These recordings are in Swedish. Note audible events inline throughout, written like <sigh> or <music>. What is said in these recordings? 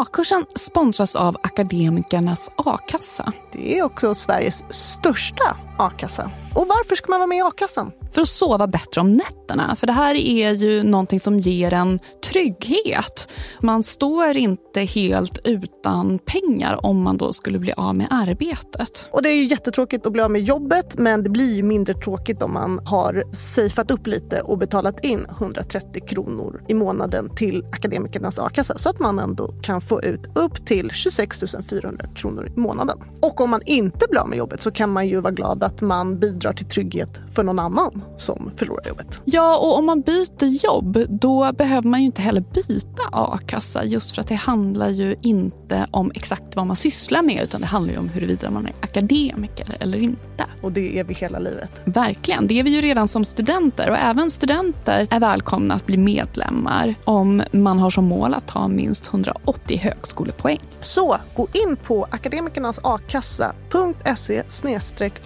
A-kursen sponsras av Akademikernas a-kassa. Det är också Sveriges största a-kassa. Och varför ska man vara med i a-kassan? För att sova bättre om nätterna. För det här är ju någonting som ger en trygghet. Man står inte helt utan pengar om man då skulle bli av med arbetet. Och det är ju jättetråkigt att bli av med jobbet men det blir ju mindre tråkigt om man har safeat upp lite och betalat in 130 kronor i månaden till Akademikernas a-kassa så att man ändå kan få ut upp till 26 400 kronor i månaden. Och om man inte blir av med jobbet så kan man ju vara glad att man bidrar till trygghet för någon annan som förlorar jobbet. Ja, och om man byter jobb då behöver man ju inte heller byta a-kassa just för att det handlar ju inte om exakt vad man sysslar med utan det handlar ju om huruvida man är akademiker eller inte. Och det är vi hela livet. Verkligen, det är vi ju redan som studenter och även studenter är välkomna att bli medlemmar om man har som mål att ha minst 180 högskolepoäng. Så gå in på akademikernasakassa.se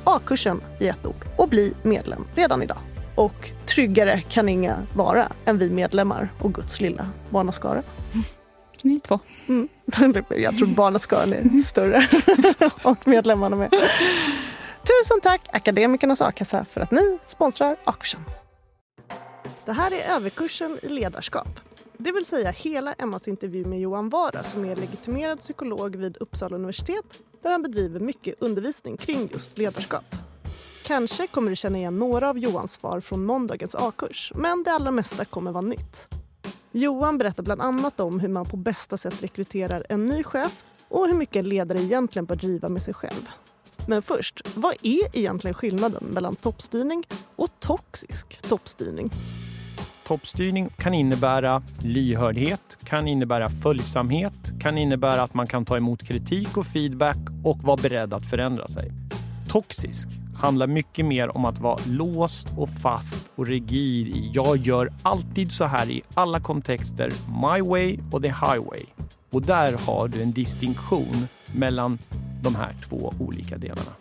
a-kursen i ett ord och bli medlem redan idag. Och tryggare kan inga vara än vi medlemmar och Guds lilla barnaskara. Ni två. Mm. <laughs> Jag tror barnaskaran är större <laughs> och medlemmarna med. Tusen tack Akademikernas a-kassa för att ni sponsrar A-kursen. Det här är överkursen i ledarskap. Det vill säga hela Emmas intervju med Johan Vara som är legitimerad psykolog vid Uppsala universitet där han bedriver mycket undervisning kring just ledarskap. Kanske kommer du känna igen några av Johans svar från måndagens A-kurs men det allra mesta kommer vara nytt. Johan berättar bland annat om hur man på bästa sätt rekryterar en ny chef och hur mycket ledare egentligen bör driva med sig själv. Men först, vad är egentligen skillnaden mellan toppstyrning och toxisk toppstyrning? Toppstyrning kan innebära lyhördhet, kan innebära följsamhet, kan innebära att man kan ta emot kritik och feedback och vara beredd att förändra sig. Toxisk handlar mycket mer om att vara låst och fast och rigid i jag gör alltid så här i alla kontexter, my way och the highway. Och där har du en distinktion mellan de här två olika delarna.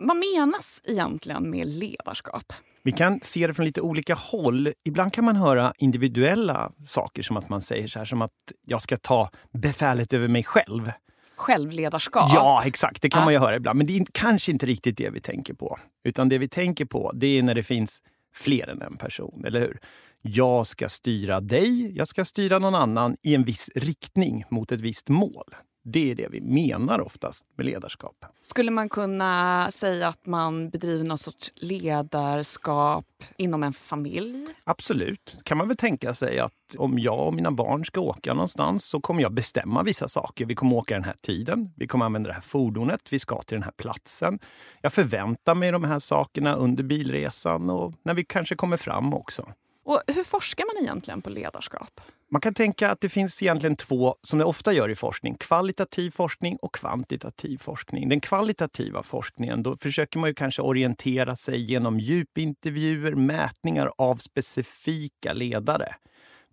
Vad menas egentligen med ledarskap? Vi kan se det från lite olika håll. Ibland kan man höra individuella saker som att man säger så här som att jag ska ta befälet över mig själv. Självledarskap? Ja, exakt. Det kan Ja. man ju höra ibland. Men det är kanske inte riktigt det vi tänker på. Utan det vi tänker på det är när det finns fler än en person, eller hur? Jag ska styra dig, jag ska styra någon annan i en viss riktning mot ett visst mål. Det är det vi menar oftast med ledarskap. Skulle man kunna säga att man bedriver någon sorts ledarskap inom en familj? Absolut. kan man väl tänka sig att om jag och mina barn ska åka någonstans så kommer jag bestämma vissa saker. Vi kommer åka den här tiden, vi kommer använda det här fordonet, vi ska till den här platsen. Jag förväntar mig de här sakerna under bilresan och när vi kanske kommer fram också. Och hur forskar man egentligen på ledarskap? Man kan tänka att det finns egentligen två, som det ofta gör i forskning, kvalitativ forskning och kvantitativ forskning. Den kvalitativa forskningen, då försöker man ju kanske orientera sig genom djupintervjuer, mätningar av specifika ledare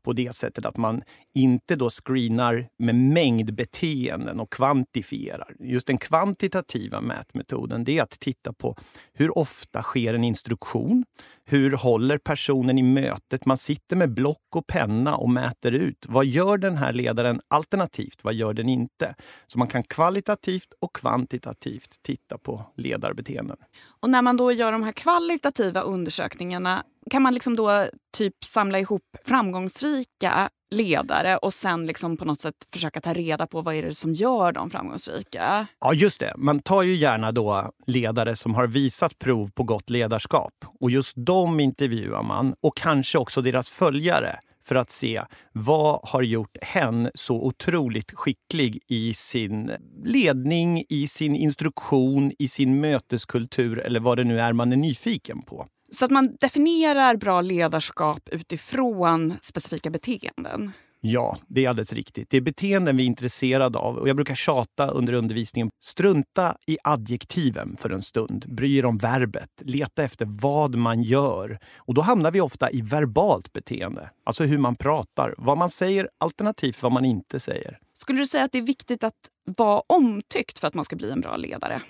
på det sättet att man inte då screenar med mängdbeteenden och kvantifierar. Just den kvantitativa mätmetoden det är att titta på hur ofta sker en instruktion? Hur håller personen i mötet? Man sitter med block och penna och mäter ut. Vad gör den här ledaren alternativt? Vad gör den inte? Så man kan kvalitativt och kvantitativt titta på ledarbeteenden. Och när man då gör de här kvalitativa undersökningarna kan man liksom då typ samla ihop framgångsrika ledare och sen liksom på något sätt försöka ta reda på vad är det som gör dem framgångsrika? Ja, just det. Man tar ju gärna då ledare som har visat prov på gott ledarskap. Och just dem intervjuar man och kanske också deras följare för att se vad har gjort hen så otroligt skicklig i sin ledning, i sin instruktion, i sin möteskultur eller vad det nu är man är nyfiken på. Så att man definierar bra ledarskap utifrån specifika beteenden? Ja, det är alldeles riktigt. Det är beteenden vi är intresserade av. Och jag brukar tjata under undervisningen. Strunta i adjektiven för en stund. Bry er om verbet. Leta efter vad man gör. Och då hamnar vi ofta i verbalt beteende. Alltså hur man pratar, vad man säger alternativt vad man inte säger. Skulle du säga att det är viktigt att vara omtyckt för att man ska bli en bra ledare?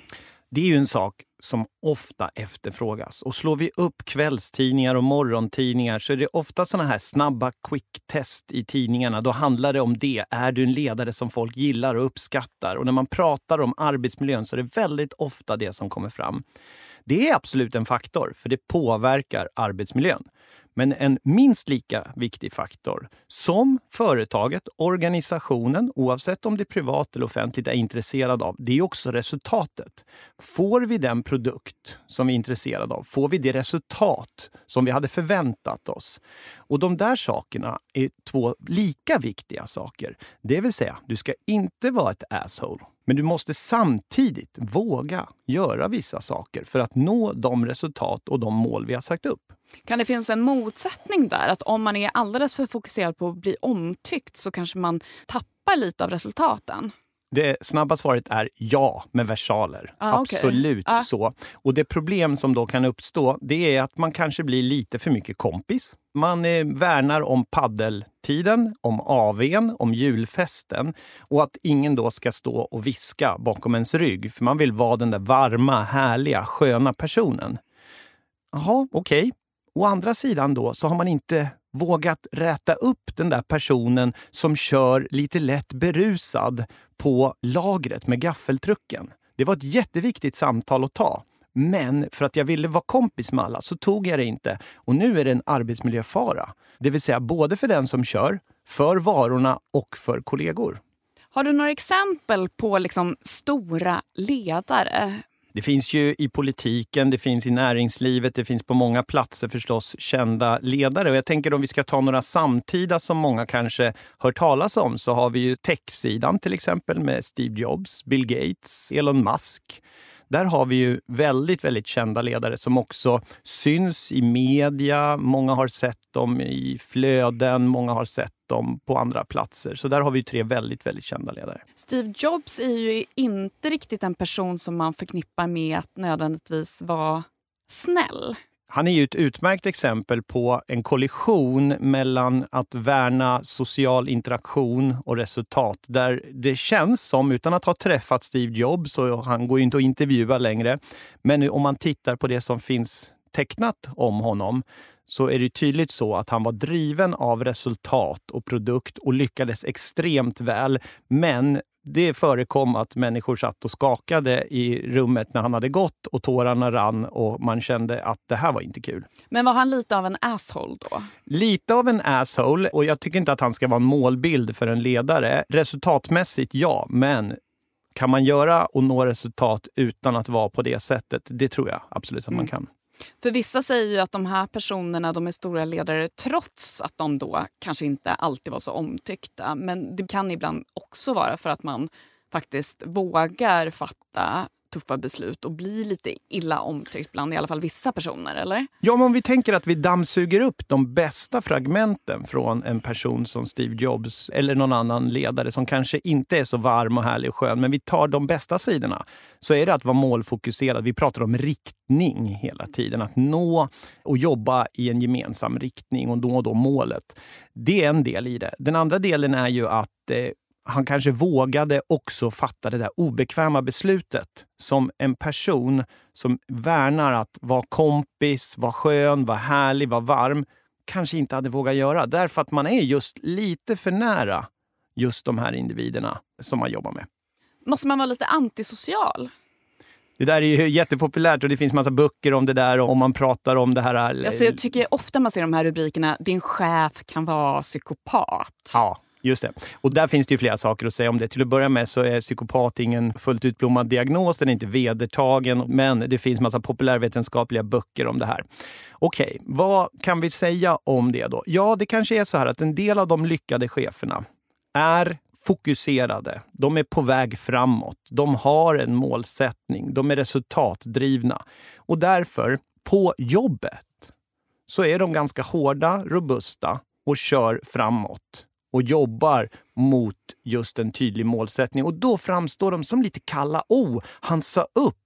Det är ju en sak som ofta efterfrågas. Och slår vi upp kvällstidningar och morgontidningar så är det ofta såna här snabba quick-test i tidningarna. Då handlar det om det. Är du en ledare som folk gillar och uppskattar? Och när man pratar om arbetsmiljön så är det väldigt ofta det som kommer fram. Det är absolut en faktor, för det påverkar arbetsmiljön. Men en minst lika viktig faktor som företaget, organisationen, oavsett om det är privat eller offentligt, är intresserad av, det är också resultatet. Får vi den produkt som vi är intresserade av? Får vi det resultat som vi hade förväntat oss? Och de där sakerna är två lika viktiga saker. Det vill säga, du ska inte vara ett asshole. Men du måste samtidigt våga göra vissa saker för att nå de resultat och de mål vi har sagt upp. Kan det finnas en motsättning där? Att om man är alldeles för fokuserad på att bli omtyckt så kanske man tappar lite av resultaten? Det snabba svaret är ja, med versaler. Ah, Absolut okay. ah. så. Och det problem som då kan uppstå, det är att man kanske blir lite för mycket kompis. Man eh, värnar om paddeltiden, om AWn, om julfesten och att ingen då ska stå och viska bakom ens rygg. För man vill vara den där varma, härliga, sköna personen. Jaha, okej. Okay. Å andra sidan då så har man inte vågat räta upp den där personen som kör lite lätt berusad på lagret med gaffeltrucken. Det var ett jätteviktigt samtal att ta. Men för att jag ville vara kompis med alla så tog jag det inte. Och nu är det en arbetsmiljöfara. Det vill säga både för den som kör, för varorna och för kollegor. Har du några exempel på liksom stora ledare det finns ju i politiken, det finns i näringslivet, det finns på många platser förstås kända ledare. Och jag tänker om vi ska ta några samtida som många kanske hört talas om så har vi ju techsidan till exempel med Steve Jobs, Bill Gates, Elon Musk. Där har vi ju väldigt, väldigt kända ledare som också syns i media. Många har sett dem i flöden, många har sett dem på andra platser. Så där har vi tre väldigt, väldigt kända ledare. Steve Jobs är ju inte riktigt en person som man förknippar med att nödvändigtvis vara snäll. Han är ju ett utmärkt exempel på en kollision mellan att värna social interaktion och resultat. Där det känns som, utan att ha träffat Steve Jobs, och han går ju inte att intervjua längre, men om man tittar på det som finns tecknat om honom så är det tydligt så att han var driven av resultat och produkt och lyckades extremt väl. Men det förekom att människor satt och skakade i rummet när han hade gått och tårarna rann och man kände att det här var inte kul. Men var han lite av en asshole då? Lite av en asshole och jag tycker inte att han ska vara en målbild för en ledare. Resultatmässigt ja, men kan man göra och nå resultat utan att vara på det sättet? Det tror jag absolut att man mm. kan. För vissa säger ju att de här personerna de är stora ledare trots att de då kanske inte alltid var så omtyckta. Men det kan ibland också vara för att man faktiskt vågar fatta tuffa beslut och bli lite illa omtyckt bland i alla fall vissa personer, eller? Ja, men om vi tänker att vi dammsuger upp de bästa fragmenten från en person som Steve Jobs eller någon annan ledare som kanske inte är så varm och härlig och skön, men vi tar de bästa sidorna, så är det att vara målfokuserad. Vi pratar om riktning hela tiden. Att nå och jobba i en gemensam riktning och nå då målet. Det är en del i det. Den andra delen är ju att eh, han kanske vågade också fatta det där obekväma beslutet som en person som värnar att vara kompis, vara skön, vara härlig, vara varm kanske inte hade vågat göra. Därför att man är just lite för nära just de här individerna som man jobbar med. Måste man vara lite antisocial? Det där är ju jättepopulärt och det finns massa böcker om det där och om man pratar om det här. Alltså jag tycker ofta man ser de här rubrikerna, din chef kan vara psykopat. Ja, Just det. Och där finns det ju flera saker att säga om det. Till att börja med så är psykopat ingen fullt utblommad diagnos, den är inte vedertagen, men det finns massa populärvetenskapliga böcker om det här. Okej, okay, vad kan vi säga om det då? Ja, det kanske är så här att en del av de lyckade cheferna är fokuserade. De är på väg framåt. De har en målsättning. De är resultatdrivna. Och därför, på jobbet, så är de ganska hårda, robusta och kör framåt och jobbar mot just en tydlig målsättning. Och då framstår de som lite kalla. Oh, han sa upp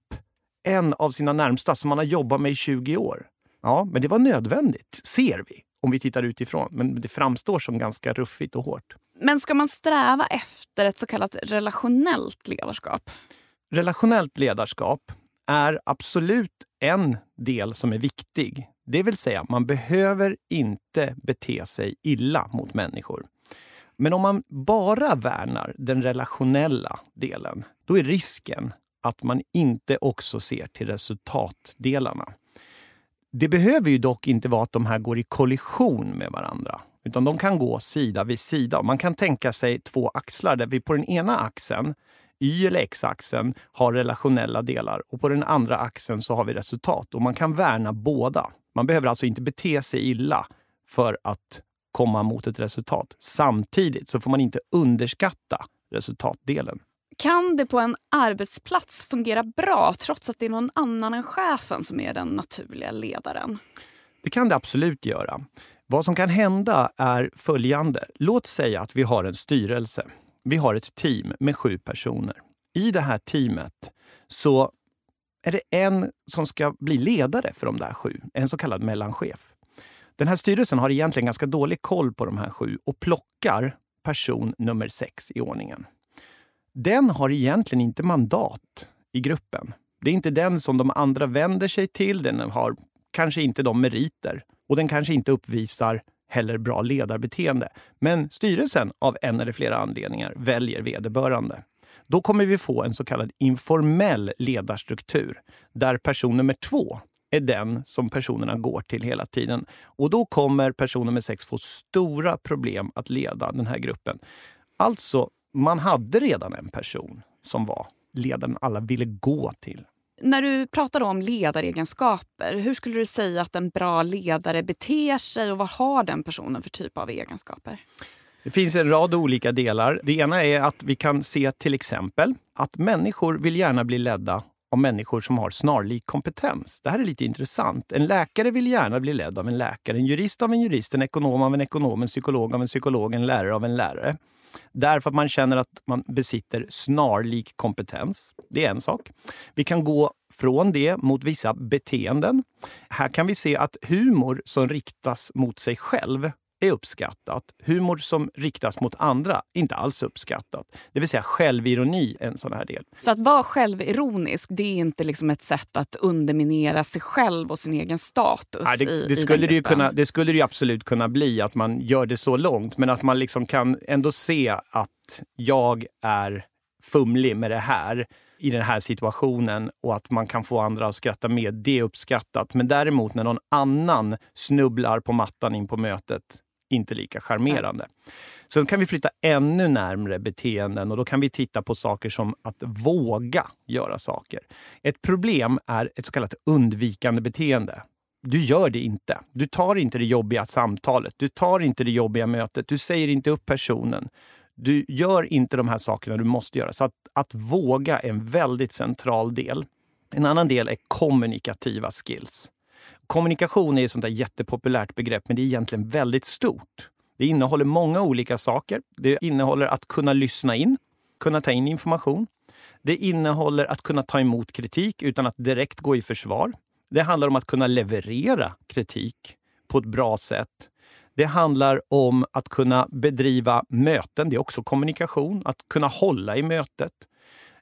en av sina närmsta som han har jobbat med i 20 år. Ja, men det var nödvändigt, ser vi, om vi tittar utifrån. Men det framstår som ganska ruffigt och hårt. Men ska man sträva efter ett så kallat relationellt ledarskap? Relationellt ledarskap är absolut en del som är viktig. Det vill säga, man behöver inte bete sig illa mot människor. Men om man bara värnar den relationella delen, då är risken att man inte också ser till resultatdelarna. Det behöver ju dock inte vara att de här går i kollision med varandra, utan de kan gå sida vid sida. Man kan tänka sig två axlar där vi på den ena axeln, Y eller X-axeln, har relationella delar och på den andra axeln så har vi resultat. Och man kan värna båda. Man behöver alltså inte bete sig illa för att komma mot ett resultat. Samtidigt så får man inte underskatta resultatdelen. Kan det på en arbetsplats fungera bra trots att det är någon annan än chefen som är den naturliga ledaren? Det kan det absolut göra. Vad som kan hända är följande. Låt säga att vi har en styrelse. Vi har ett team med sju personer. I det här teamet så är det en som ska bli ledare för de där sju, en så kallad mellanchef. Den här styrelsen har egentligen ganska dålig koll på de här sju och plockar person nummer sex i ordningen. Den har egentligen inte mandat i gruppen. Det är inte den som de andra vänder sig till. Den har kanske inte de meriter och den kanske inte uppvisar heller bra ledarbeteende. Men styrelsen, av en eller flera anledningar, väljer vederbörande. Då kommer vi få en så kallad informell ledarstruktur där person nummer två är den som personerna går till hela tiden. Och då kommer person nummer sex få stora problem att leda den här gruppen. Alltså, man hade redan en person som var ledaren alla ville gå till. När du pratar om ledaregenskaper, hur skulle du säga att en bra ledare beter sig och vad har den personen för typ av egenskaper? Det finns en rad olika delar. Det ena är att vi kan se till exempel att människor vill gärna bli ledda av människor som har snarlik kompetens. Det här är lite intressant. En läkare vill gärna bli ledd av en läkare, en jurist av en jurist, en ekonom av en ekonom, en psykolog av en psykolog, en lärare av en lärare. Därför att man känner att man besitter snarlik kompetens. Det är en sak. Vi kan gå från det mot vissa beteenden. Här kan vi se att humor som riktas mot sig själv är uppskattat. Humor som riktas mot andra, inte alls uppskattat. Det vill säga självironi en sån här del. Så att vara självironisk, det är inte liksom ett sätt att underminera sig själv och sin egen status? Nej, det, i, det, skulle det, ju kunna, det skulle det absolut kunna bli, att man gör det så långt. Men att man liksom kan ändå se att jag är fumlig med det här i den här situationen och att man kan få andra att skratta med, det är uppskattat. Men däremot när någon annan snubblar på mattan in på mötet, inte lika charmerande. Så kan vi flytta ännu närmre beteenden och då kan vi titta på saker som att våga göra saker. Ett problem är ett så kallat undvikande beteende. Du gör det inte. Du tar inte det jobbiga samtalet. Du tar inte det jobbiga mötet. Du säger inte upp personen. Du gör inte de här sakerna du måste göra. Så att, att våga är en väldigt central del. En annan del är kommunikativa skills. Kommunikation är ett sånt där jättepopulärt begrepp, men det är egentligen väldigt stort. Det innehåller många olika saker. Det innehåller att kunna lyssna in, kunna ta in information. Det innehåller att kunna ta emot kritik utan att direkt gå i försvar. Det handlar om att kunna leverera kritik på ett bra sätt. Det handlar om att kunna bedriva möten. Det är också kommunikation. Att kunna hålla i mötet.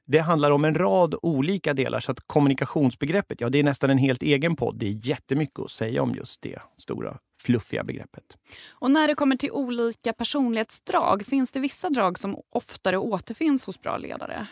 Det handlar om en rad olika delar. Så att kommunikationsbegreppet, ja det är nästan en helt egen podd. Det är jättemycket att säga om just det stora fluffiga begreppet. Och när det kommer till olika personlighetsdrag, finns det vissa drag som oftare återfinns hos bra ledare?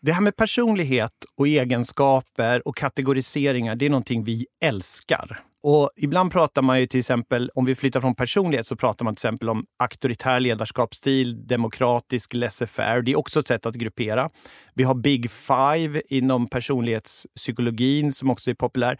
Det här med personlighet och egenskaper och kategoriseringar, det är någonting vi älskar. Och ibland pratar man ju till exempel, om vi flyttar från personlighet, så pratar man till exempel om auktoritär ledarskapsstil, demokratisk laissez-faire. Det är också ett sätt att gruppera. Vi har Big Five inom personlighetspsykologin som också är populär.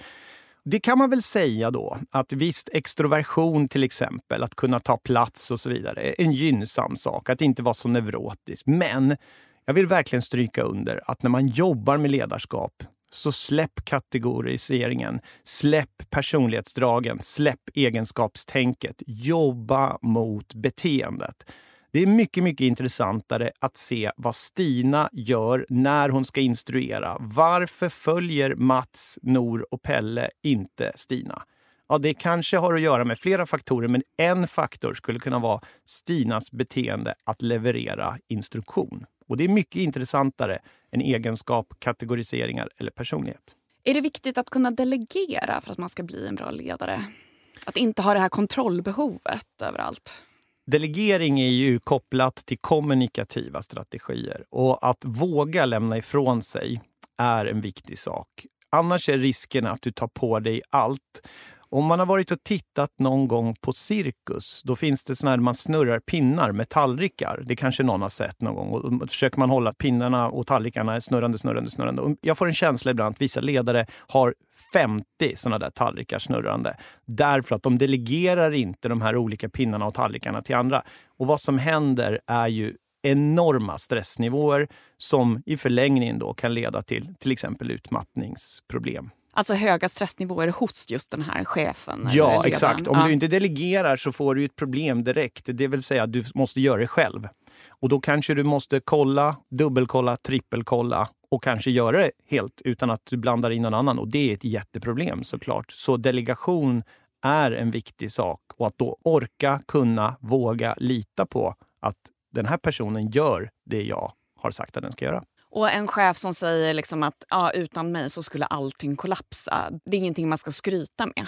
Det kan man väl säga då, att visst extroversion till exempel, att kunna ta plats och så vidare, är en gynnsam sak. Att inte vara så neurotisk. Men jag vill verkligen stryka under att när man jobbar med ledarskap så släpp kategoriseringen, släpp personlighetsdragen, släpp egenskapstänket. Jobba mot beteendet. Det är mycket, mycket intressantare att se vad Stina gör när hon ska instruera. Varför följer Mats, Nor och Pelle inte Stina? Ja, det kanske har att göra med flera faktorer, men en faktor skulle kunna vara Stinas beteende att leverera instruktion. Och det är mycket intressantare än egenskap, kategoriseringar eller personlighet. Är det viktigt att kunna delegera för att man ska bli en bra ledare? Att inte ha det här kontrollbehovet överallt? Delegering är ju kopplat till kommunikativa strategier och att våga lämna ifrån sig är en viktig sak. Annars är risken att du tar på dig allt om man har varit och tittat någon gång på cirkus, då finns det såna här man snurrar pinnar med tallrikar. Det kanske någon har sett någon gång. Och då försöker man hålla pinnarna och tallrikarna snurrande, snurrande, snurrande. Och jag får en känsla ibland att vissa ledare har 50 såna där tallrikar snurrande. Därför att de delegerar inte de här olika pinnarna och tallrikarna till andra. Och vad som händer är ju enorma stressnivåer som i förlängningen då kan leda till till exempel utmattningsproblem. Alltså höga stressnivåer hos just den här chefen? Ja, exakt. Om ja. du inte delegerar så får du ett problem direkt. Det vill säga, du måste göra det själv. Och då kanske du måste kolla, dubbelkolla, trippelkolla och kanske göra det helt utan att du blandar in någon annan. Och det är ett jätteproblem såklart. Så delegation är en viktig sak. Och att då orka, kunna, våga lita på att den här personen gör det jag har sagt att den ska göra. Och en chef som säger liksom att ja, utan mig så skulle allting kollapsa. Det är ingenting man ska skryta med.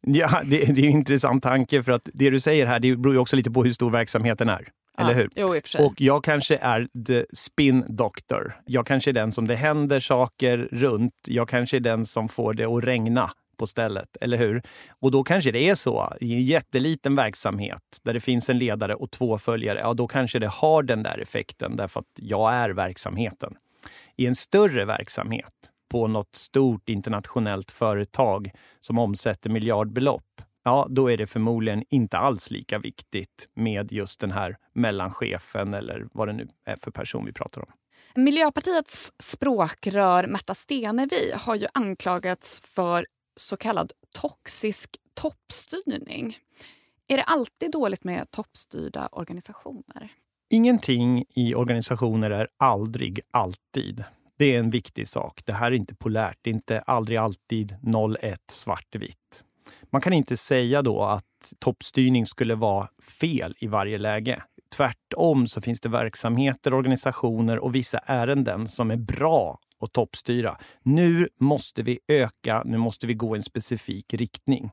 Ja, det, det är en intressant tanke. för att Det du säger här det beror ju också lite på hur stor verksamheten är. Ja, eller hur? Jo, och jag kanske är the spin doctor. Jag kanske är den som det händer saker runt. Jag kanske är den som får det att regna på stället, eller hur? Och då kanske det är så i en jätteliten verksamhet där det finns en ledare och två följare. Ja, då kanske det har den där effekten därför att jag är verksamheten. I en större verksamhet på något stort internationellt företag som omsätter miljardbelopp, ja, då är det förmodligen inte alls lika viktigt med just den här mellanchefen eller vad det nu är för person vi pratar om. Miljöpartiets språkrör Märta Stenevi har ju anklagats för så kallad toxisk toppstyrning. Är det alltid dåligt med toppstyrda organisationer? Ingenting i organisationer är aldrig alltid. Det är en viktig sak. Det här är inte polärt. Det är inte aldrig alltid 0-1 svartvitt. Man kan inte säga då att toppstyrning skulle vara fel i varje läge. Tvärtom så finns det verksamheter, organisationer och vissa ärenden som är bra och toppstyra. Nu måste vi öka, nu måste vi gå i en specifik riktning.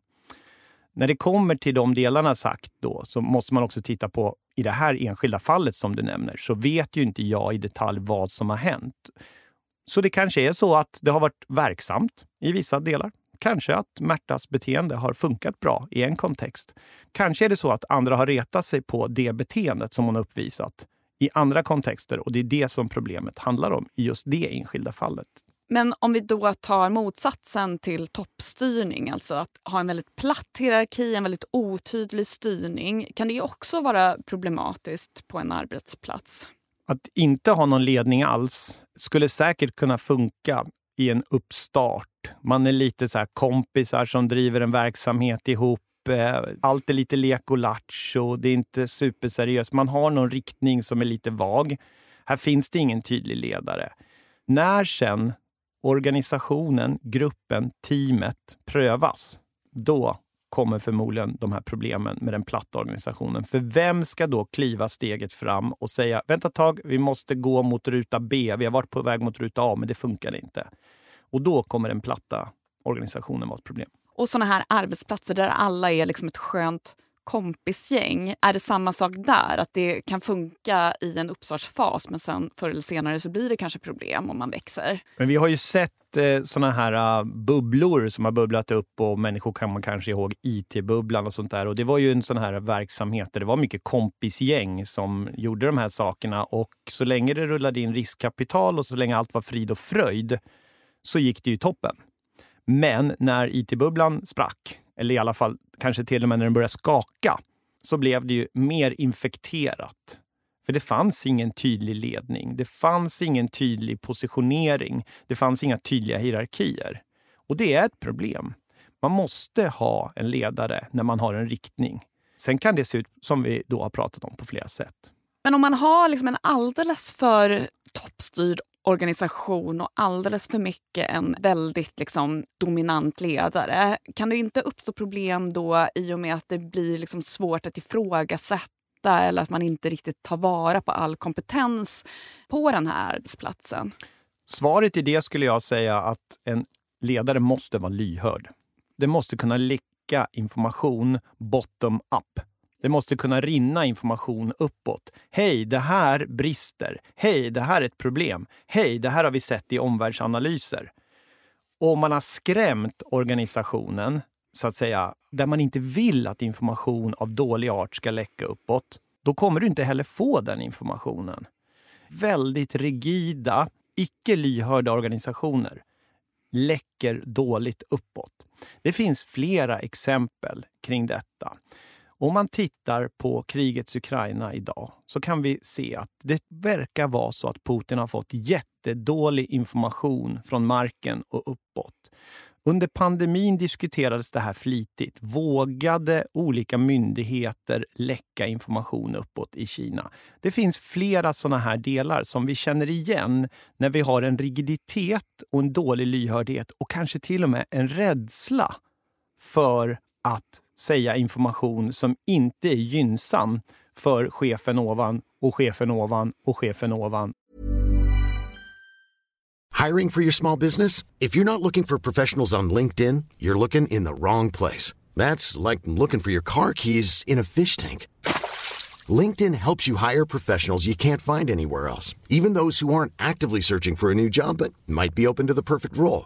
När det kommer till de delarna sagt då så måste man också titta på i det här enskilda fallet som du nämner så vet ju inte jag i detalj vad som har hänt. Så det kanske är så att det har varit verksamt i vissa delar. Kanske att Märtas beteende har funkat bra i en kontext. Kanske är det så att andra har retat sig på det beteendet som hon har uppvisat i andra kontexter. Och det är det som problemet handlar om i just det enskilda fallet. Men om vi då tar motsatsen till toppstyrning, alltså att ha en väldigt platt hierarki, en väldigt otydlig styrning. Kan det också vara problematiskt på en arbetsplats? Att inte ha någon ledning alls skulle säkert kunna funka i en uppstart. Man är lite så kompisar som driver en verksamhet ihop. Eh, allt är lite lek och lattjo. Det är inte superseriöst. Man har någon riktning som är lite vag. Här finns det ingen tydlig ledare. När sen organisationen, gruppen, teamet prövas, då kommer förmodligen de här problemen med den platta organisationen. För vem ska då kliva steget fram och säga vänta ett tag, vi måste gå mot ruta B. Vi har varit på väg mot ruta A, men det funkar inte. Och då kommer den platta organisationen vara ett problem. Och såna här arbetsplatser där alla är liksom ett skönt kompisgäng, är det samma sak där? Att det kan funka i en uppstartsfas men sen förr eller senare så blir det kanske problem om man växer? Men vi har ju sett eh, såna här uh, bubblor som har bubblat upp och människor kan man kanske ihåg IT-bubblan och sånt där. Och det var ju en sån här verksamhet där det var mycket kompisgäng som gjorde de här sakerna och så länge det rullade in riskkapital och så länge allt var frid och fröjd så gick det ju toppen. Men när IT-bubblan sprack, eller i alla fall kanske till och med när den började skaka, så blev det ju mer infekterat. För det fanns ingen tydlig ledning. Det fanns ingen tydlig positionering. Det fanns inga tydliga hierarkier. Och det är ett problem. Man måste ha en ledare när man har en riktning. Sen kan det se ut som vi då har pratat om på flera sätt. Men om man har liksom en alldeles för toppstyrd organisation och alldeles för mycket en väldigt liksom, dominant ledare. Kan det inte uppstå problem då i och med att det blir liksom svårt att ifrågasätta eller att man inte riktigt tar vara på all kompetens på den här arbetsplatsen? Svaret i det skulle jag säga att en ledare måste vara lyhörd. Det måste kunna läcka information bottom up det måste kunna rinna information uppåt. Hej, det här brister. Hej, det här är ett problem. Hej, det här har vi sett i omvärldsanalyser. Och om man har skrämt organisationen, så att säga, där man inte vill att information av dålig art ska läcka uppåt, då kommer du inte heller få den informationen. Väldigt rigida, icke lyhörda organisationer läcker dåligt uppåt. Det finns flera exempel kring detta. Om man tittar på krigets Ukraina idag så kan vi se att det verkar vara så att Putin har fått jättedålig information från marken och uppåt. Under pandemin diskuterades det här flitigt. Vågade olika myndigheter läcka information uppåt i Kina? Det finns flera såna här delar som vi känner igen när vi har en rigiditet och en dålig lyhördhet och kanske till och med en rädsla för att säga information som inte är gynnsam för chefen ovan och chefen ovan och chefen ovan. Hiring for your small business? If you're not looking for professionals on LinkedIn, you're looking in the wrong place. That's like looking for your car keys in a fish tank. LinkedIn helps you hire professionals you can't find anywhere else, even those who aren't actively searching for a new job but might be open to the perfect role.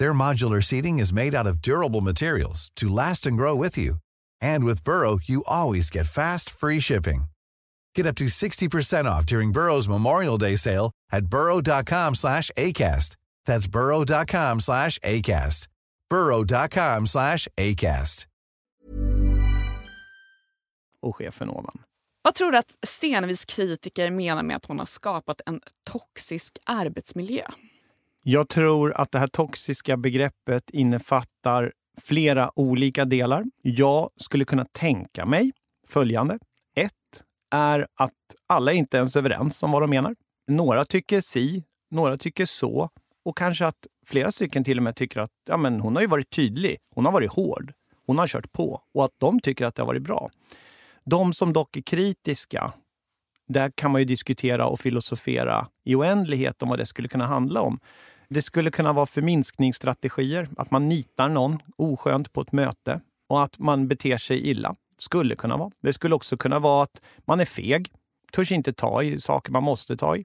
Their modular seating is made out of durable materials to last and grow with you. And with Burrow, you always get fast, free shipping. Get up to 60% off during Burrow's Memorial Day sale at burrow.com slash ACAST. That's burrow.com slash ACAST. burrow.com slash ACAST. Och chefen ovan. Vad tror du att Stenevis kritiker menar med att hon har skapat en toxisk arbetsmiljö? Jag tror att det här toxiska begreppet innefattar flera olika delar. Jag skulle kunna tänka mig följande. Ett är att alla inte ens är överens om vad de menar. Några tycker si, några tycker så och kanske att flera stycken till och med tycker att ja, men hon har ju varit tydlig, hon har varit hård, hon har kört på och att de tycker att det har varit bra. De som dock är kritiska, där kan man ju diskutera och filosofera i oändlighet om vad det skulle kunna handla om. Det skulle kunna vara förminskningsstrategier, att man nitar någon oskönt på ett möte och att man beter sig illa. Skulle kunna vara. Det skulle också kunna vara att man är feg, törs inte ta i saker man måste ta i.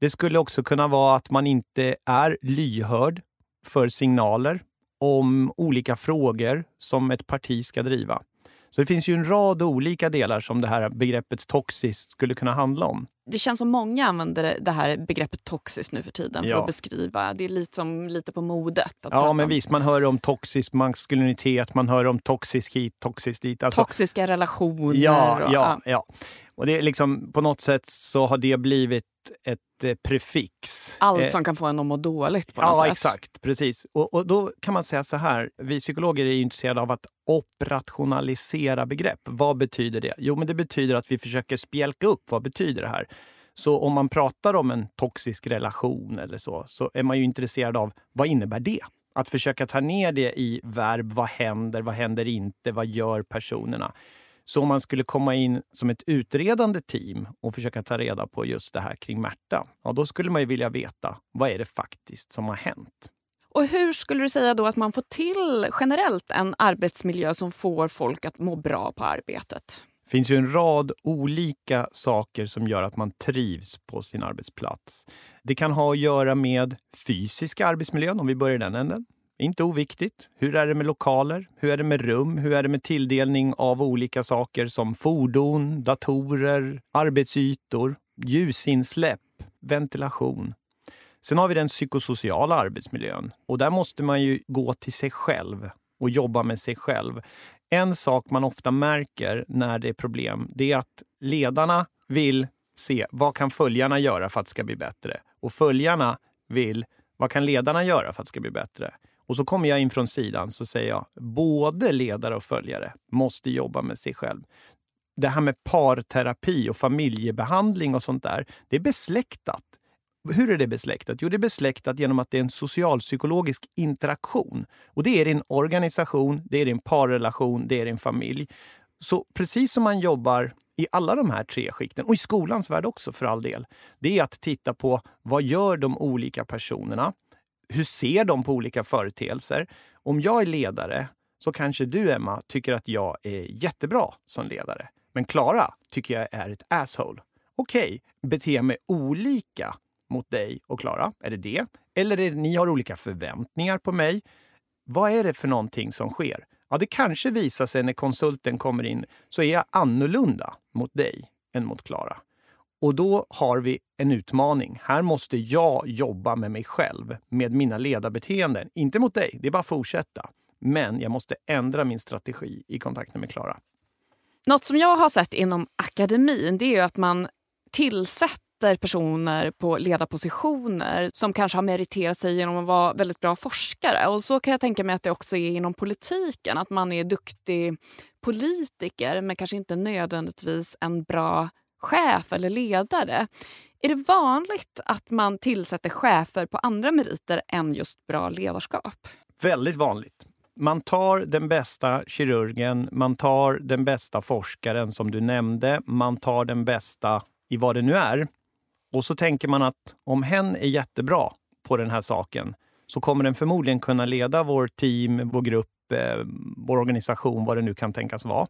Det skulle också kunna vara att man inte är lyhörd för signaler om olika frågor som ett parti ska driva. Så det finns ju en rad olika delar som det här begreppet toxiskt skulle kunna handla om. Det känns som många använder det här begreppet toxiskt nu för tiden för Ja. att beskriva. Det är lite, som, lite på modet. Att Ja, men om visst. Man hör om toxisk maskulinitet, man hör om toxisk hit, toxisk dit. Alltså, Toxiska relationer. Ja, och, ja, ja. Och det är liksom, på något sätt så har det blivit ett eh, prefix. Allt Eh, som kan få en att må dåligt på något Ja, sätt. exakt. Precis. Och, och då kan man säga så här. Vi psykologer är intresserade av att operationalisera begrepp. Vad betyder det? Jo, men det betyder att vi försöker spjälka upp vad betyder det här. Så om man pratar om en toxisk relation eller så, så är man ju intresserad av vad innebär det? Att försöka ta ner det i verb. Vad händer? Vad händer inte? Vad gör personerna? Så om man skulle komma in som ett utredande team och försöka ta reda på just det här kring Märta, ja, då skulle man ju vilja veta vad är det faktiskt som har hänt. Och hur skulle du säga då att man får till generellt en arbetsmiljö som får folk att må bra på arbetet? Det finns ju en rad olika saker som gör att man trivs på sin arbetsplats. Det kan ha att göra med fysiska arbetsmiljön, om vi börjar i den änden. Inte oviktigt. Hur är det med lokaler? Hur är det med rum? Hur är det med tilldelning av olika saker som fordon, datorer, arbetsytor, ljusinsläpp, ventilation? Sen har vi den psykosociala arbetsmiljön och där måste man ju gå till sig själv och jobba med sig själv. En sak man ofta märker när det är problem, det är att ledarna vill se vad kan följarna göra för att det ska bli bättre? Och följarna vill, vad kan ledarna göra för att det ska bli bättre? Och så kommer jag in från sidan så säger jag, både ledare och följare måste jobba med sig själv. Det här med parterapi och familjebehandling och sånt där, det är besläktat. Hur är det besläktat? Jo, det är besläktat genom att det är en socialpsykologisk interaktion. Och det är din organisation, det är din parrelation, det är din familj. Så precis som man jobbar i alla de här tre skikten, och i skolans värld också för all del, det är att titta på vad gör de olika personerna? Hur ser de på olika företeelser? Om jag är ledare så kanske du, Emma, tycker att jag är jättebra som ledare. Men Klara tycker jag är ett asshole. Okej, beter jag mig olika mot dig och Klara? Är det det? Eller är det ni har olika förväntningar på mig? Vad är det för någonting som sker? Ja, det kanske visar sig när konsulten kommer in så är jag annorlunda mot dig än mot Klara. Och då har vi en utmaning. Här måste jag jobba med mig själv, med mina ledarbeteenden. Inte mot dig, det är bara att fortsätta. Men jag måste ändra min strategi i kontakten med Klara. Något som jag har sett inom akademin det är ju att man tillsätter personer på ledarpositioner som kanske har meriterat sig genom att vara väldigt bra forskare. Och så kan jag tänka mig att det också är inom politiken. Att man är duktig politiker men kanske inte nödvändigtvis en bra chef eller ledare. Är det vanligt att man tillsätter chefer på andra meriter än just bra ledarskap? Väldigt vanligt. Man tar den bästa kirurgen, man tar den bästa forskaren som du nämnde, man tar den bästa i vad det nu är. Och så tänker man att om hen är jättebra på den här saken så kommer den förmodligen kunna leda vår team, vår grupp, eh, vår organisation, vad det nu kan tänkas vara.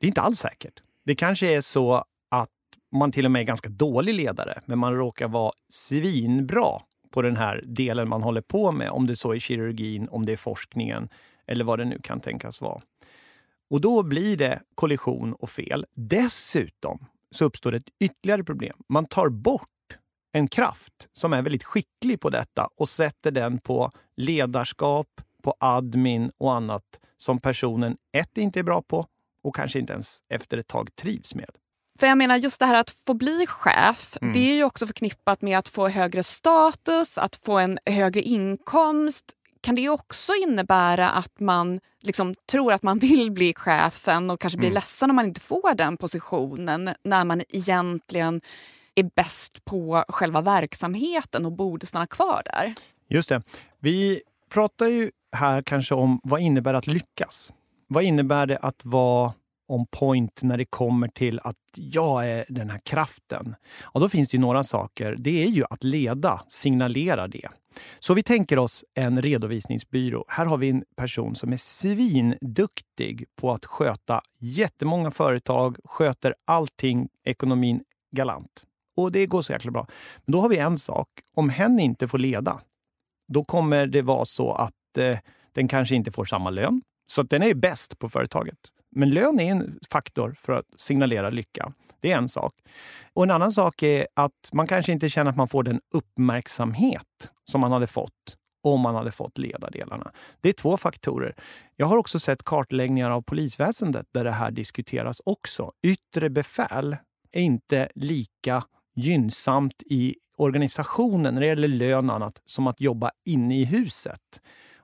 Det är inte alls säkert. Det kanske är så man till och med är ganska dålig ledare, men man råkar vara svinbra på den här delen man håller på med, om det så är kirurgin, om det är forskningen eller vad det nu kan tänkas vara. Och då blir det kollision och fel. Dessutom så uppstår ett ytterligare problem. Man tar bort en kraft som är väldigt skicklig på detta och sätter den på ledarskap, på admin och annat som personen ett inte är bra på och kanske inte ens efter ett tag trivs med. För jag menar just det här att få bli chef, Mm. det är ju också förknippat med att få högre status, att få en högre inkomst. kan det också innebära att man liksom tror att man vill bli chefen och kanske blir mm. ledsen om man inte får den positionen när man egentligen är bäst på själva verksamheten och borde stanna kvar där? Just det. Vi pratar ju här kanske om vad innebär att lyckas? Vad innebär det att vara on point när det kommer till att jag är den här kraften? Och då finns det ju några saker. Det är ju att leda, signalera det. Så vi tänker oss en redovisningsbyrå. Här har vi en person som är svinduktig på att sköta jättemånga företag, sköter allting, ekonomin galant. Och det går så jäkla bra. Men då har vi en sak. Om hen inte får leda, då kommer det vara så att eh, den kanske inte får samma lön. Så att den är bäst på företaget. Men lön är en faktor för att signalera lycka. Det är en sak. Och En annan sak är att man kanske inte känner att man får den uppmärksamhet som man hade fått om man hade fått ledardelarna. Det är två faktorer. Jag har också sett kartläggningar av polisväsendet där det här diskuteras också. Yttre befäl är inte lika gynnsamt i organisationen när det gäller lön och annat som att jobba inne i huset.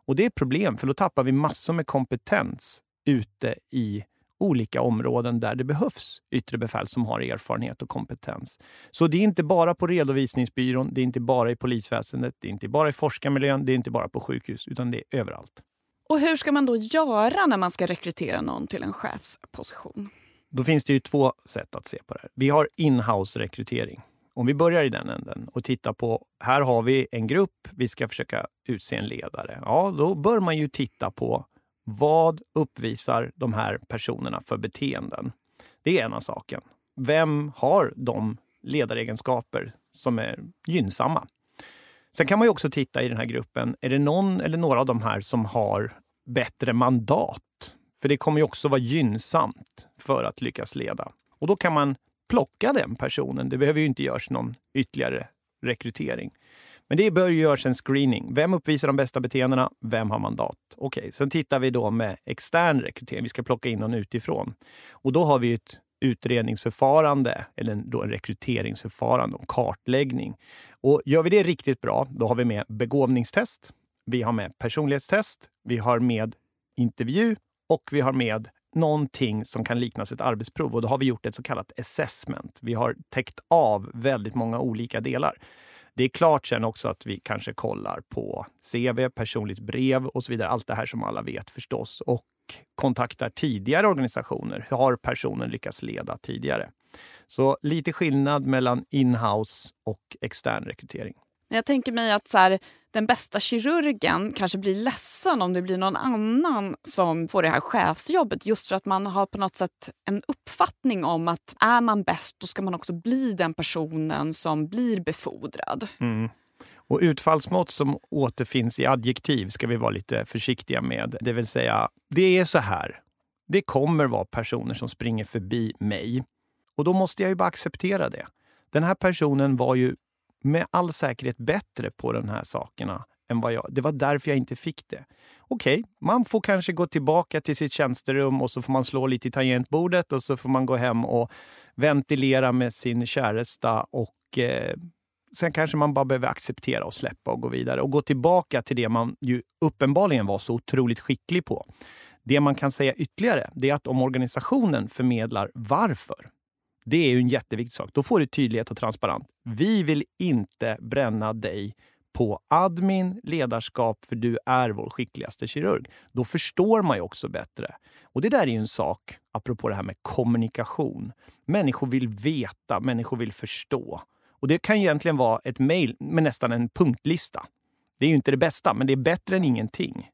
Och det är ett problem, för då tappar vi massor med kompetens ute i olika områden där det behövs yttre befäl som har erfarenhet och kompetens. Så det är inte bara på redovisningsbyrån, det är inte bara i polisväsendet, det är inte bara i forskarmiljön, det är inte bara på sjukhus, utan det är överallt. Och hur ska man då göra när man ska rekrytera någon till en chefsposition? Då finns det ju två sätt att se på det här. Vi har inhouse-rekrytering. Om vi börjar i den änden och tittar på, här har vi en grupp, vi ska försöka utse en ledare. Ja, då bör man ju titta på vad uppvisar de här personerna för beteenden? Det är ena saken. Vem har de ledaregenskaper som är gynnsamma? Sen kan man också titta i den här gruppen, är det någon eller några av de här som har bättre mandat? För det kommer ju också vara gynnsamt för att lyckas leda. Och då kan man plocka den personen. Det behöver ju inte göras någon ytterligare rekrytering. Men det bör göras en screening. Vem uppvisar de bästa beteendena? Vem har mandat? Okej, okay, sen tittar vi då med extern rekrytering. Vi ska plocka in någon utifrån. Och då har vi ett utredningsförfarande, eller då en rekryteringsförfarande en kartläggning. Och gör vi det riktigt bra, då har vi med begåvningstest, vi har med personlighetstest, vi har med intervju och vi har med någonting som kan liknas ett arbetsprov. Och då har vi gjort ett så kallat assessment. Vi har täckt av väldigt många olika delar. Det är klart sen också att vi kanske kollar på CV, personligt brev och så vidare. Allt det här som alla vet förstås. Och kontaktar tidigare organisationer. Har personen lyckats leda tidigare? Så lite skillnad mellan inhouse och extern rekrytering. Jag tänker mig att så här, den bästa kirurgen kanske blir ledsen om det blir någon annan som får det här chefsjobbet just för att man har på något sätt en uppfattning om att är man bäst då ska man också bli den personen som blir befordrad. Mm. Och utfallsmått som återfinns i adjektiv ska vi vara lite försiktiga med. Det vill säga, det är så här. Det kommer vara personer som springer förbi mig och då måste jag ju bara acceptera det. Den här personen var ju med all säkerhet bättre på de här sakerna än vad jag. Det var därför jag inte fick det. Okej, okay, man får kanske gå tillbaka till sitt tjänsterum och så får man slå lite i tangentbordet och så får man gå hem och ventilera med sin käresta och eh, sen kanske man bara behöver acceptera och släppa och gå vidare och gå tillbaka till det man ju uppenbarligen var så otroligt skicklig på. Det man kan säga ytterligare det är att om organisationen förmedlar varför det är ju en jätteviktig sak. Då får du tydlighet och transparent. Vi vill inte bränna dig på admin, ledarskap, för du är vår skickligaste kirurg. Då förstår man ju också bättre. Och det där är ju en sak, apropå det här med kommunikation. Människor vill veta, människor vill förstå. Och det kan egentligen vara ett mejl med nästan en punktlista. Det är ju inte det bästa, men det är bättre än ingenting.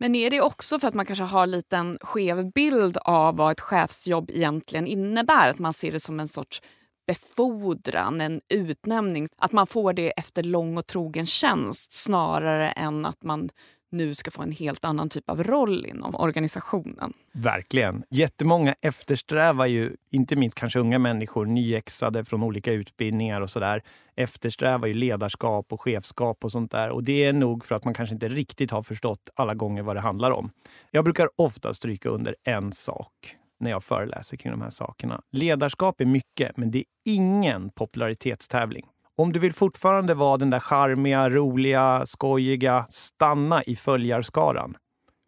Men är det också för att man kanske har lite en skev bild av vad ett chefsjobb egentligen innebär? Att man ser det som en sorts befordran, en utnämning. Att man får det efter lång och trogen tjänst snarare än att man nu ska få en helt annan typ av roll inom organisationen. Verkligen. Jättemånga eftersträvar ju, inte minst kanske unga människor, nyexade från olika utbildningar och sådär, eftersträvar ju ledarskap och chefskap och sånt där. Och det är nog för att man kanske inte riktigt har förstått alla gånger vad det handlar om. Jag brukar ofta stryka under en sak när jag föreläser kring de här sakerna. Ledarskap är mycket, men det är ingen popularitetstävling. Om du vill fortfarande vara den där charmiga, roliga, skojiga, stanna i följarskaran.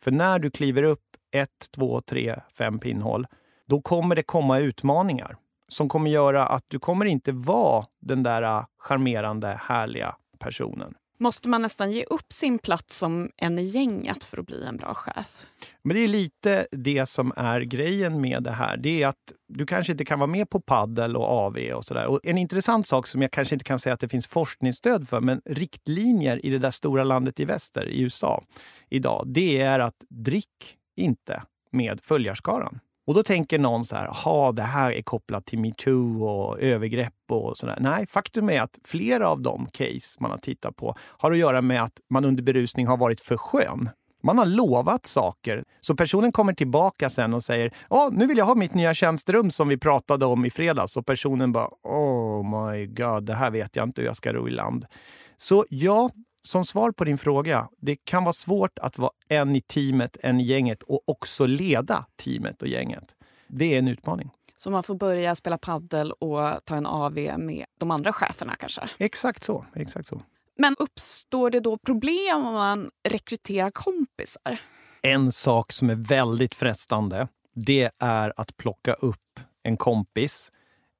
För när du kliver upp ett, två, tre, fem pinnhål, då kommer det komma utmaningar som kommer göra att du kommer inte vara den där äh, charmerande, härliga personen. Måste man nästan ge upp sin plats som en i gänget för att bli en bra chef? Men det är lite det som är grejen med det här. Det är att du kanske inte kan vara med på paddel och AV och sådär. Och en intressant sak som jag kanske inte kan säga att det finns forskningsstöd för, men riktlinjer i det där stora landet i väster, i USA, idag, det är att drick inte med följarskaran. Och då tänker någon så här, ha det här är kopplat till metoo och övergrepp och sådär. Nej, faktum är att flera av de case man har tittat på har att göra med att man under berusning har varit för skön. Man har lovat saker. Så personen kommer tillbaka sen och säger ja, nu vill jag ha mitt nya tjänsterum som vi pratade om i fredags. Och personen bara oh my god, det här vet jag inte hur jag ska ro i land. Så ja, som svar på din fråga, det kan vara svårt att vara en i teamet, en i gänget och också leda teamet och gänget. Det är en utmaning. Så man får börja spela paddel och ta en AV med de andra cheferna kanske? Exakt så. Exakt så. Men uppstår det då problem om man rekryterar kompisar? En sak som är väldigt frestande, det är att plocka upp en kompis,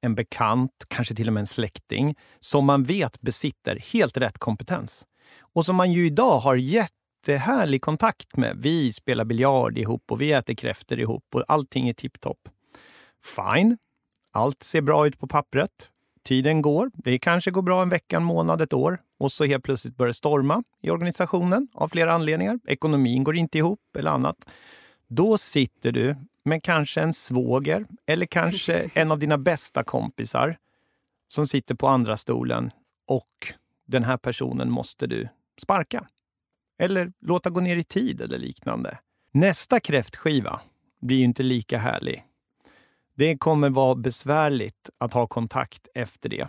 en bekant, kanske till och med en släkting som man vet besitter helt rätt kompetens och som man ju idag har jättehärlig kontakt med. Vi spelar biljard ihop och vi äter kräftor ihop och allting är tipptopp. Fine, allt ser bra ut på pappret. Tiden går. Det kanske går bra en vecka, en månad, ett år. Och så helt plötsligt börjar det storma i organisationen av flera anledningar. Ekonomin går inte ihop eller annat. Då sitter du med kanske en svåger eller kanske <laughs> en av dina bästa kompisar som sitter på andra stolen och den här personen måste du sparka. Eller låta gå ner i tid eller liknande. Nästa kräftskiva blir inte lika härlig. Det kommer vara besvärligt att ha kontakt efter det.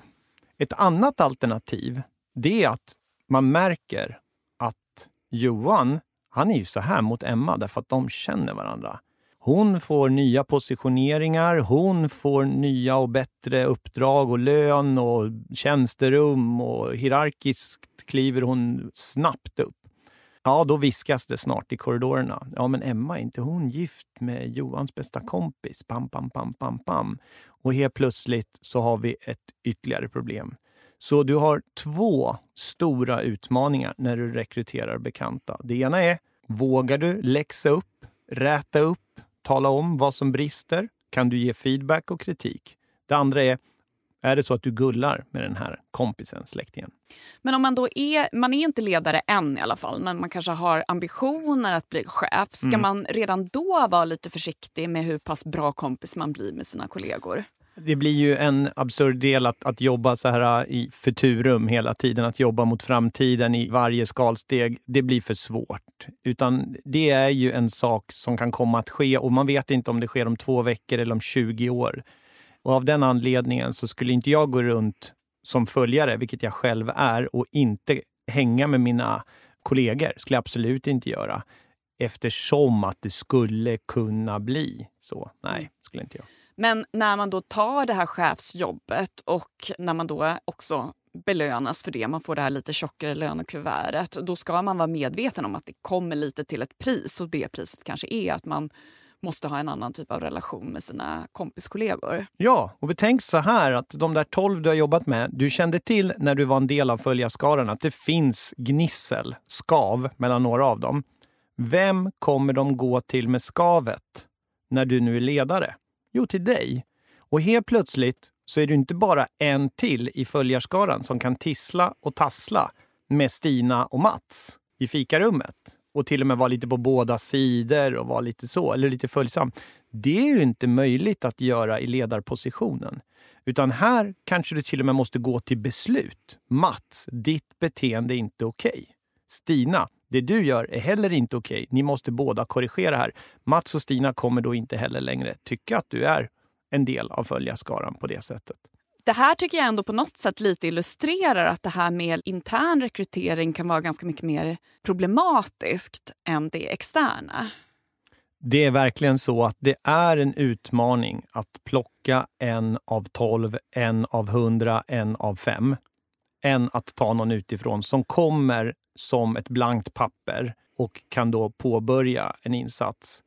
Ett annat alternativ det är att man märker att Johan, han är ju så här mot Emma därför att de känner varandra. Hon får nya positioneringar, hon får nya och bättre uppdrag och lön och tjänsterum och hierarkiskt kliver hon snabbt upp. Ja, då viskas det snart i korridorerna. Ja, men Emma, är inte hon gift med Johans bästa kompis? Pam, pam, pam, pam, pam. Och helt plötsligt så har vi ett ytterligare problem. Så du har två stora utmaningar när du rekryterar bekanta. Det ena är, vågar du läxa upp, räta upp tala om vad som brister? Kan du ge feedback och kritik? Det andra är, är det så att du gullar med den här kompisen, släktingen? Men om man då är, man är inte ledare än i alla fall, men man kanske har ambitioner att bli chef. Ska mm. man redan då vara lite försiktig med hur pass bra kompis man blir med sina kollegor? Det blir ju en absurd del att, att jobba så här äh, i futurum hela tiden. Att jobba mot framtiden i varje skalsteg, det blir för svårt. Utan det är ju en sak som kan komma att ske och man vet inte om det sker om två veckor eller om 20 år. Och av den anledningen så skulle inte jag gå runt som följare, vilket jag själv är, och inte hänga med mina kollegor. skulle jag absolut inte göra. Eftersom att det skulle kunna bli så. Nej, skulle inte jag. Men när man då tar det här chefsjobbet och när man då också belönas för det, man får det här lite tjockare lönekuvertet, då ska man vara medveten om att det kommer lite till ett pris och det priset kanske är att man måste ha en annan typ av relation med sina kompiskollegor. Ja, och betänk så här att de där tolv du har jobbat med, du kände till när du var en del av följarskaran att det finns gnissel, skav mellan några av dem. Vem kommer de gå till med skavet när du nu är ledare? Jo, till dig. Och helt plötsligt så är du inte bara en till i följarskaran som kan tissla och tassla med Stina och Mats i fikarummet och till och med vara lite på båda sidor och vara lite så, eller lite följsam. Det är ju inte möjligt att göra i ledarpositionen. Utan här kanske du till och med måste gå till beslut. Mats, ditt beteende är inte okej. Okay. Stina, det du gör är heller inte okej. Okay. Ni måste båda korrigera här. Mats och Stina kommer då inte heller längre tycka att du är en del av följarskaran på det sättet. Det här tycker jag ändå på något sätt lite illustrerar att det här med intern rekrytering kan vara ganska mycket mer problematiskt än det externa. Det är verkligen så att det är en utmaning att plocka en av tolv, en av hundra, en av fem. än att ta någon utifrån som kommer som ett blankt papper och kan då påbörja en insats.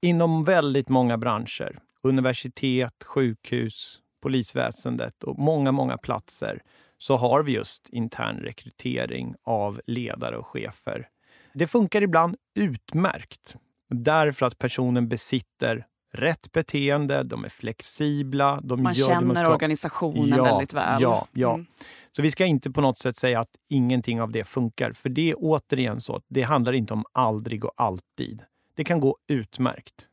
Inom väldigt många branscher, universitet, sjukhus, polisväsendet och många, många platser så har vi just intern rekrytering av ledare och chefer. Det funkar ibland utmärkt därför att personen besitter rätt beteende, de är flexibla. De Man gör känner organisationen ja, väldigt väl. Ja, ja. Mm. Så vi ska inte på något sätt säga att ingenting av det funkar. För det är återigen så att det handlar inte om aldrig och alltid. Det kan gå utmärkt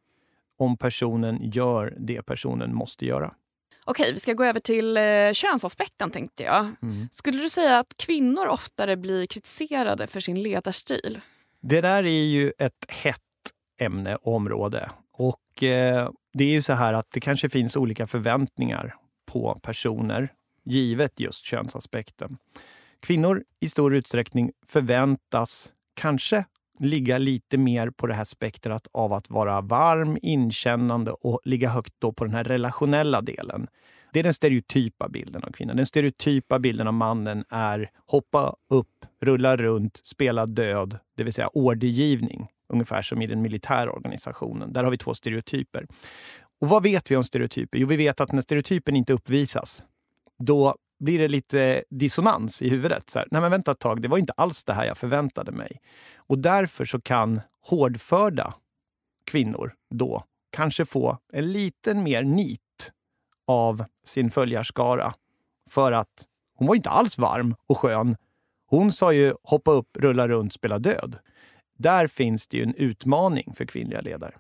om personen gör det personen måste göra. Okej, vi ska gå över till eh, könsaspekten tänkte jag. Mm. Skulle du säga att kvinnor oftare blir kritiserade för sin ledarstil? Det där är ju ett hett ämne och område. Och eh, det är ju så här att det kanske finns olika förväntningar på personer givet just könsaspekten. Kvinnor i stor utsträckning förväntas kanske ligga lite mer på det här spektrat av att vara varm, inkännande och ligga högt då på den här relationella delen. Det är den stereotypa bilden av kvinnan. Den stereotypa bilden av mannen är hoppa upp, rulla runt, spela död, det vill säga ordergivning. Ungefär som i den militära organisationen. Där har vi två stereotyper. Och vad vet vi om stereotyper? Jo, vi vet att när stereotypen inte uppvisas, då blir det lite dissonans i huvudet. Så här, Nej, men vänta ett tag, det var inte alls det här jag förväntade mig. Och därför så kan hårdförda kvinnor då kanske få en liten mer nit av sin följarskara. För att hon var inte alls varm och skön. Hon sa ju hoppa upp, rulla runt, spela död. Där finns det ju en utmaning för kvinnliga ledare.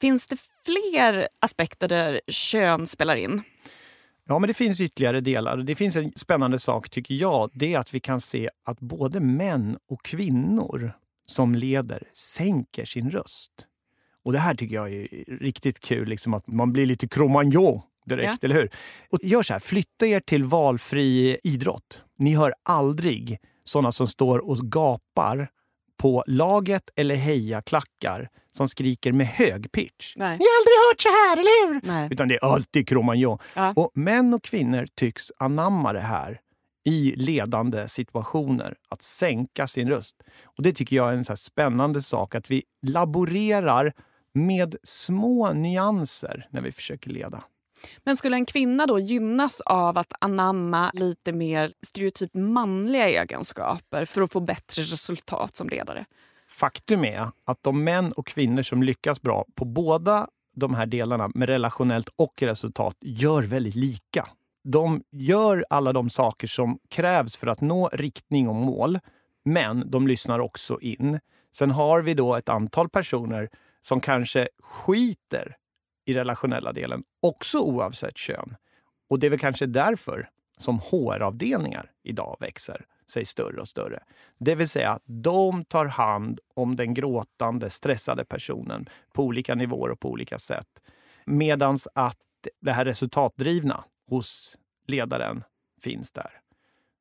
Finns det fler aspekter där kön spelar in? Ja, men det finns ytterligare delar. Det finns en spännande sak, tycker jag. Det är att vi kan se att både män och kvinnor som leder sänker sin röst. Och det här tycker jag är riktigt kul, liksom att man blir lite cromagnon direkt, Ja. eller hur? Och gör så här, flytta er till valfri idrott. Ni hör aldrig såna som står och gapar på laget eller hejaklackar som skriker med hög pitch. Nej. Ni har aldrig hört så här, eller hur? Nej. Utan det är alltid cromagnon. Ja. Och män och kvinnor tycks anamma det här i ledande situationer, att sänka sin röst. Och Det tycker jag är en så spännande sak, att vi laborerar med små nyanser när vi försöker leda. Men skulle en kvinna då gynnas av att anamma lite mer stereotypt manliga egenskaper för att få bättre resultat som ledare? Faktum är att de män och kvinnor som lyckas bra på båda de här delarna med relationellt och resultat gör väldigt lika. De gör alla de saker som krävs för att nå riktning och mål, men de lyssnar också in. Sen har vi då ett antal personer som kanske skiter i relationella delen, också oavsett kön. Och det är väl kanske därför som HR-avdelningar idag växer sig större och större. Det vill säga de tar hand om den gråtande, stressade personen på olika nivåer och på olika sätt. Medan att det här resultatdrivna hos ledaren finns där.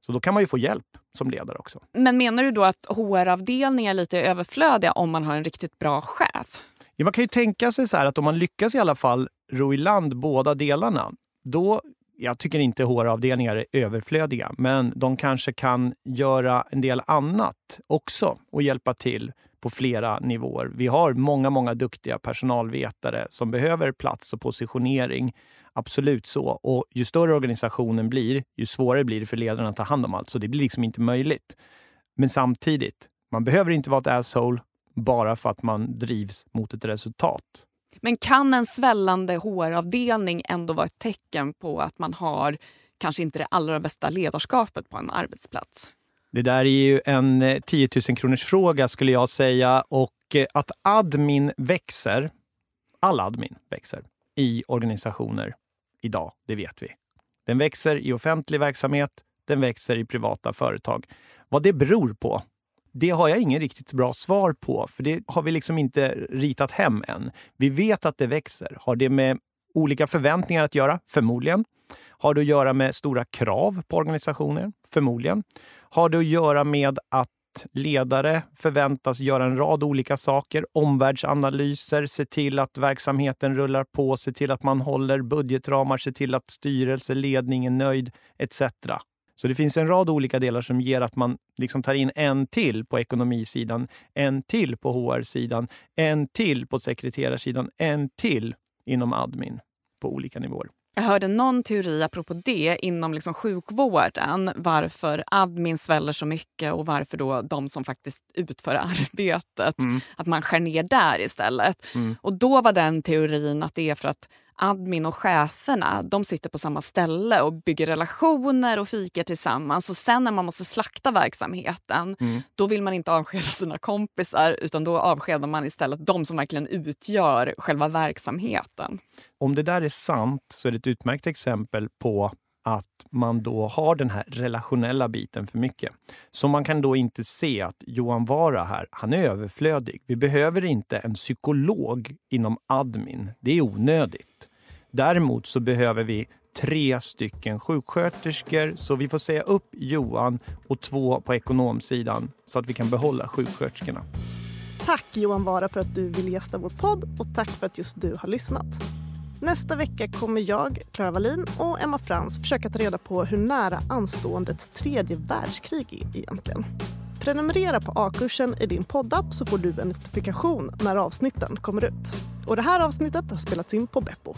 Så då kan man ju få hjälp som ledare också. Men menar du då att HR-avdelningar är lite överflödiga om man har en riktigt bra chef? Ja, man kan ju tänka sig så här att om man lyckas i alla fall ro i land båda delarna, då jag tycker inte HR-avdelningar är överflödiga, men de kanske kan göra en del annat också och hjälpa till på flera nivåer. Vi har många, många duktiga personalvetare som behöver plats och positionering. Absolut så. Och ju större organisationen blir, ju svårare blir det för ledarna att ta hand om allt. Så det blir liksom inte möjligt. Men samtidigt, man behöver inte vara ett asshole bara för att man drivs mot ett resultat. Men kan en svällande HR-avdelning ändå vara ett tecken på att man har kanske inte det allra bästa ledarskapet på en arbetsplats? Det där är ju en eh, 10 000 kronors fråga skulle jag säga. Och eh, att admin växer, all admin växer i organisationer idag, det vet vi. Den växer i offentlig verksamhet, den växer i privata företag. Vad det beror på, det har jag ingen riktigt bra svar på, för det har vi liksom inte ritat hem än. Vi vet att det växer. Har det med olika förväntningar att göra? Förmodligen. Har det att göra med stora krav på organisationer? Förmodligen. Har det att göra med att ledare förväntas göra en rad olika saker. Omvärldsanalyser, se till att verksamheten rullar på, se till att man håller budgetramar, se till att styrelse, ledning är nöjd etc. Så det finns en rad olika delar som ger att man liksom tar in en till på ekonomisidan, en till på HR-sidan, en till på sekreterarsidan, en till inom admin på olika nivåer. Jag hörde någon teori apropå det inom liksom sjukvården varför admin sväller så mycket och varför då de som faktiskt utför arbetet, mm. att man skär ner där istället. Mm. Och då var den teorin att det är för att admin och cheferna de sitter på samma ställe och bygger relationer och fikar tillsammans. Och sen när man måste slakta verksamheten mm. då vill man inte avskeda <laughs> sina kompisar utan då avskedar man istället de som verkligen utgör själva verksamheten. Om det där är sant så är det ett utmärkt exempel på att man då har den här relationella biten för mycket. Så man kan då inte se att Johan Vara här, han är överflödig. Vi behöver inte en psykolog inom admin. Det är onödigt. Däremot så behöver vi tre stycken sjuksköterskor så vi får säga upp Johan och två på ekonomsidan så att vi kan behålla sjuksköterskorna. Tack Johan Vara för att du vill gästa vår podd och tack för att just du har lyssnat. Nästa vecka kommer jag, Clara Wallin och Emma Frans försöka ta reda på hur nära anstående ett tredje världskrig är egentligen. Prenumerera på A-kursen i din poddapp så får du en notifikation när avsnitten kommer ut. Och det här avsnittet har spelats in på Beppo.